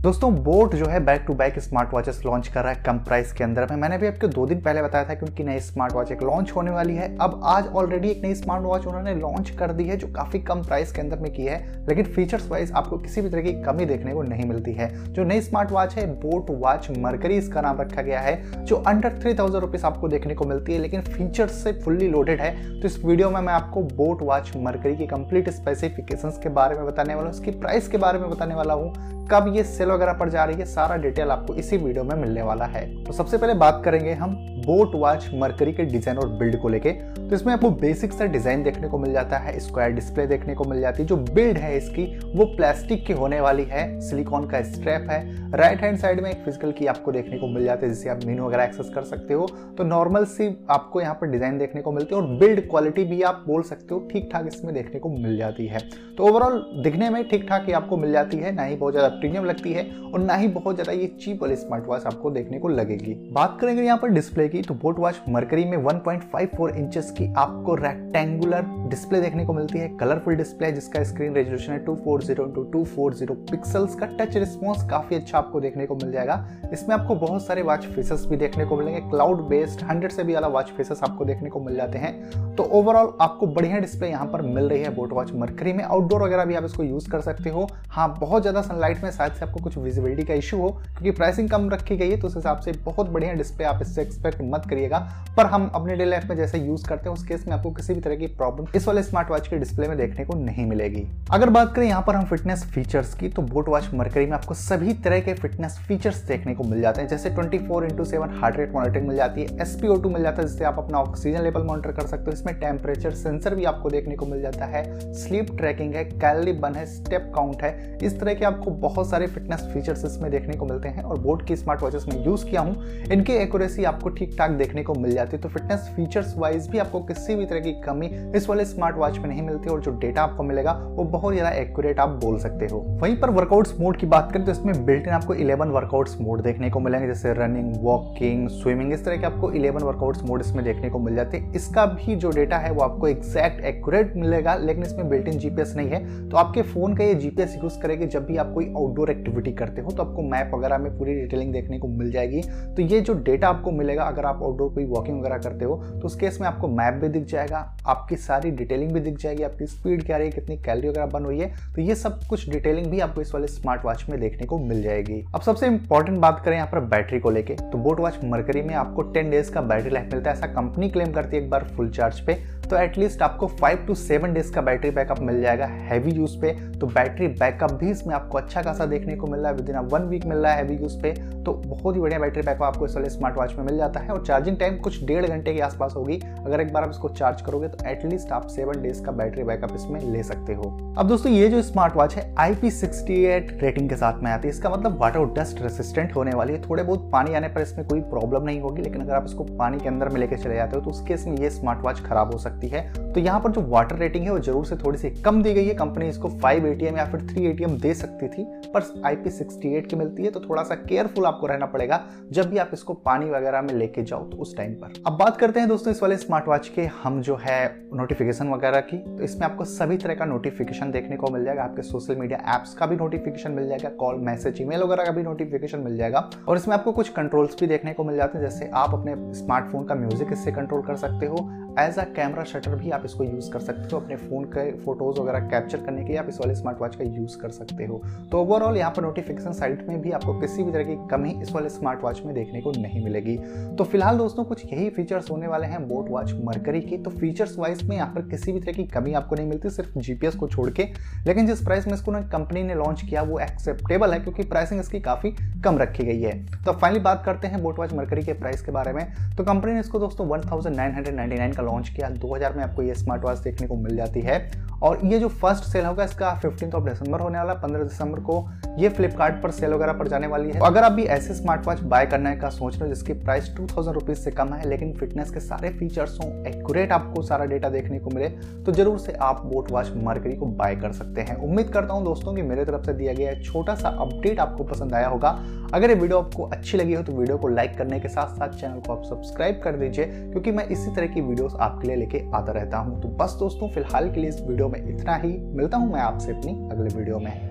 दोस्तों बोट जो है back to back smart watches launch कर रहा है कम प्राइस के अंदर। में मैंने भी आपको दो दिन पहले बताया था कि उनकी नई स्मार्ट वॉच एक लॉन्च होने वाली है। अब आज ऑलरेडी एक नई स्मार्ट वॉच उन्होंने लॉन्च कर दी है, जो काफ़ी कम प्राइस के अंदर में की है, लेकिन फीचर्स वाइज आपको किसी भी तरह की कमी देखने को नहीं मिलती है। जो नई स्मार्ट वॉच है बोट वॉच मरकरी इसका नाम रखा गया है, जो अंडर थ्री थाउज़ेंड रुपीज़ आपको देखने को मिलती है, लेकिन फीचर्स से फुल्ली लोडेड है। तो इस वीडियो में मैं आपको बोट वॉच मरकरी की कंप्लीट स्पेसिफिकेशन के बारे में बताने वाला हूँ, उसकी प्राइस के बारे में बताने वाला हूँ, कब ये सेल वगैरह पर जा रही है, सारा डिटेल आपको इसी वीडियो में मिलने वाला है। तो सबसे पहले बात करेंगे हम बोट वॉच मरकरी के डिज़ाइन और बिल्ड को लेके। तो इसमें आपको बेसिक सा डिज़ाइन देखने को मिल जाता है स्क्वायर डिस्प्ले देखने को मिल जाती है। जो बिल्ड है इसकी, वो प्लास्टिक की होने वाली है सिलिकॉन का स्ट्रैप है। राइट हैंड साइड में एक फ़िज़िकल की आपको देखने को मिल जाती है, जिसे आप मीनू वगैरह एक्सेस कर सकते हो। तो नॉर्मल सी आपको यहाँ पर डिज़ाइन देखने को मिलती है और बिल्ड क्वालिटी भी आप बोल सकते हो ठीक ठाक इसमें देखने को मिल जाती है। तो ओवरऑल दिखने में ठीक ठाक ही आपको मिल जाती है, ना ही बहुत ज़्यादा प्रीमियम लगती है। और ना ही बहुत ज़्यादा ये चीप वाली स्मार्ट वॉच आपको देखने को लगेगी। बात करेंगे यहाँ पर डिस्प्ले की तो बोट वॉच मरकरी में 1.54 इंचेस की आपको रेक्टेंगुलर डिस्प्ले देखने को मिलती है कलरफुल डिस्प्ले जिसका स्क्रीन रेजोल्यूशन है 240 into two four zero pixels का टच रिस्पॉन्स काफ़ी अच्छा आपको देखने को मिल जाएगा। इसमें आपको बहुत सारे वॉच फेसेस भी देखने को मिलेंगे क्लाउड बेस्ड हंड्रेड से भी ज़्यादा वॉच फेसेस आपको देखने को मिल जाते हैं। तो ओवरऑल आपको बढ़िया डिस्प्ले यहाँ पर मिल रही है बोट वॉच मरकरी में। आउटडोर वगैरह भी आप इसको यूज़ कर सकते हो। हाँ बहुत ज़्यादा सनलाइट में शायद से आपको कुछ विजिबिलिटी का इशू हो, क्योंकि प्राइसिंग कम रखी गई है तो उस हिसाब से बहुत बढ़िया डिस्प्ले आप इससे एक्सपेक्ट मत करिएगा। पर हम अपने डे लाइफ में जैसे यूज़ करते हैं, उस केस में आपको किसी भी तरह की प्रॉब्लम इस वाले स्मार्ट वॉच के डिस्प्ले में देखने को नहीं मिलेगी। अगर बात करें यहाँ पर हम फिटनेस फीचर्स की तो बोट वॉच मरकरी में आपको सभी तरह के फिटनेस फीचर्स देखने को मिल जाते हैं। जैसे twenty four into seven heart rate monitoring मिल जाती है टू मिल जाता है, जिससे आप अपना ऑक्सीजन लेवल मॉनिटर कर सकते हो। इसमें टेम्परेचर सेंसर भी आपको देखने को मिल जाता है। स्लीप ट्रैकिंग है कैलरी बन है स्टेप काउंट है। इस तरह के आपको बहुत सारे फिटनेस फीचर्स इसमें देखने को मिलते हैं, और बोट की स्मार्ट वॉचेस में यूज़ किया हूँ। इनकी एक्यूरेसी आपको ठीक ठाक देखने को मिल जाती है। तो फिटनेस फीचर्स वाइज भी आपको किसी भी तरह की कमी इस वाले स्मार्ट वॉच में नहीं मिलती और जो डेटा आपको मिलेगा, वो बहुत ज़्यादा एक्यूरेट आप बोल सकते हो। वहीं पर वर्कआउट्स मोड की बात करें तो इसमें बिल्ट इन आपको 11 वर्कआउट्स मोड देखने को मिलेंगे, जैसे रनिंग वॉकिंग स्विमिंग इस तरह के आपको 11 वर्कआउट्स मोड इसमें देखने को मिल जाते हैं। इसका भी जो डेटा है, वो आपको एक्जैक्ट एक्यूरेट मिलेगा, लेकिन इसमें बिल्ट इन जीपीएस नहीं है। तो आपके फ़ोन का ये जीपीएस यूज़ करेगी, जब भी आप कोई आउटडोर एक्टिविटी करते हो तो आपको मैप वगैरह में पूरी डिटेलिंग देखने को मिल जाएगी। तो ये जो डेटा आपको मिलेगा, अगर आप आउटडोर कोई वॉकिंग वगैरह करते हो तो उस केस में आपको मैप भी दिख जाएगा, आपकी सारी डिटेलिंग भी दिख जाएगी, आपकी स्पीड क्या रही है, कितनी कैलरी वगैरह बन हुई है तो ये सब कुछ डिटेलिंग भी आपको इस वाले स्मार्ट वॉच में देखने को मिल जाएगी। अब सबसे इंपॉर्टेंट बात करें यहाँ पर बैटरी को लेके तो बोट वॉच मरकरी में आपको टेन डेज़ का बैटरी लाइफ मिलता है। ऐसा कंपनी क्लेम करती है एक बार फुल चार्ज पे तो एटलीस्ट आपको फाइव टू सेवन डेज़ का बैटरी बैकअप मिल जाएगा हैवी यूज़ पे। तो बैटरी बैकअप भी इसमें आपको अच्छा खासा देखने को मिल रहा है विद इन वन वीक मिल रहा है हैवी यूज़ पे। तो बहुत ही बढ़िया बैटरी बैकअप आपको इस वाले स्मार्ट वॉच में मिल जाता है और चार्जिंग टाइम कुछ डेढ़ घंटे के आसपास होगी। अगर एक बार आप इसको चार्ज करोगे तो एटलीस्ट आप सेवन डेज़ का बैटरी बैकअप इसमें ले सकते हो। अब दोस्तों, ये जो स्मार्ट वॉच है IP68 रेटिंग के साथ में आती है। इसका मतलब वाटर डस्ट रेसिस्टेंट होने वाली है। थोड़े बहुत पानी आने पर इसमें कोई प्रॉब्लम नहीं होगी, लेकिन अगर आप इसको पानी के अंदर में लेकर चले जाते हो तो उस केस में ये स्मार्ट वॉच खराब हो सकती है। तो यहाँ पर जो वाटर रेटिंग है, वो ज़रूर से थोड़ी सी कम दी गई है। कंपनी इसको फाइव एटीएम या फिर थ्री एटीएम दे सकती थी। पर IP68 की मिलती है तो थोड़ा सा केयरफुल आपको रहना पड़ेगा जब भी आप इसको पानी वगैरह में लेके जाओ तो उस टाइम पर। अब बात करते हैं दोस्तों इस वाले स्मार्ट वॉच के, हम जो है नोटिफिकेशन वगैरह की तो इसमें आपको सभी तरह का नोटिफिकेशन देखने को मिल जाएगा, आपके सोशल मीडिया एप्स का भी नोटिफिकेशन मिल जाएगा कॉल मैसेज ईमेल वगैरह का भी नोटिफिकेशन मिल जाएगा, और इसमें आपको कुछ कंट्रोल्स भी देखने को मिल जाते हैं, जैसे आप अपने स्मार्टफ़ोन का म्यूज़िक इससे कंट्रोल कर सकते हो एज अ कैमरा शटर भी आप इसको यूज़ कर सकते हो, अपने फ़ोन के फ़ोटोज़ वगैरह कैप्चर करने के लिए आप इस वाले स्मार्ट वॉच का यूज़ कर सकते हो। तो ओवरऑल यहाँ पर नोटिफिकेशन साइट में भी आपको किसी भी तरह की कमी इस वाले स्मार्ट वॉच में देखने को नहीं मिलेगी। तो फ़िलहाल दोस्तों, कुछ यही फीचर्स होने वाले हैं बोट वॉच मरकरी की। तो फीचर्स वाइज में यहाँ पर किसी भी तरह की कमी आपको नहीं मिलती, सिर्फ़ जीपीएस को छोड़ के। लेकिन जिस प्राइस में इसको कंपनी ने लॉन्च किया, वो एक्सेप्टेबल है, क्योंकि प्राइसिंग इसकी काफ़ी कम रखी गई है। तो फाइनली बात करते हैं बोट वॉच मरकरी के प्राइस के बारे में। तो कंपनी ने इसको दोस्तों वन का लॉन्च किया। दो में आपको ये स्मार्ट वॉच देखने को मिल जाती है। और ये जो फ़र्स्ट सेल होगा, इसका फिफ्टीन ऑफ़ दिसंबर होने वाला पंद्रह दिसंबर को। ये फ्लिपकार्ट पर सेल वगैरह पर जाने वाली है। अगर आप भी ऐसे स्मार्ट वॉच बाय करने का सोच रहे हो, जिसकी प्राइस टू थाउज़ेंड रुपीज़ से कम है, लेकिन फिटनेस के सारे फीचर्स हो एक्यूरेट आपको सारा डेटा देखने को मिले तो ज़रूर से आप बोट वॉच मरकरी को बाय कर सकते हैं। उम्मीद करता हूँ, दोस्तों, की मेरे तरफ़ से दिया गया छोटा सा अपडेट आपको पसंद आया होगा। अगर ये वीडियो आपको अच्छी लगी हो तो वीडियो को लाइक करने के साथ साथ चैनल को आप सब्सक्राइब कर दीजिए, क्योंकि मैं इसी तरह की वीडियोस आपके लिए लेके आता रहता हूँ। तो बस, दोस्तों, फ़िलहाल के लिए इस वीडियो में इतना ही। मिलता हूँ मैं आपसे अपनी अगले वीडियो में।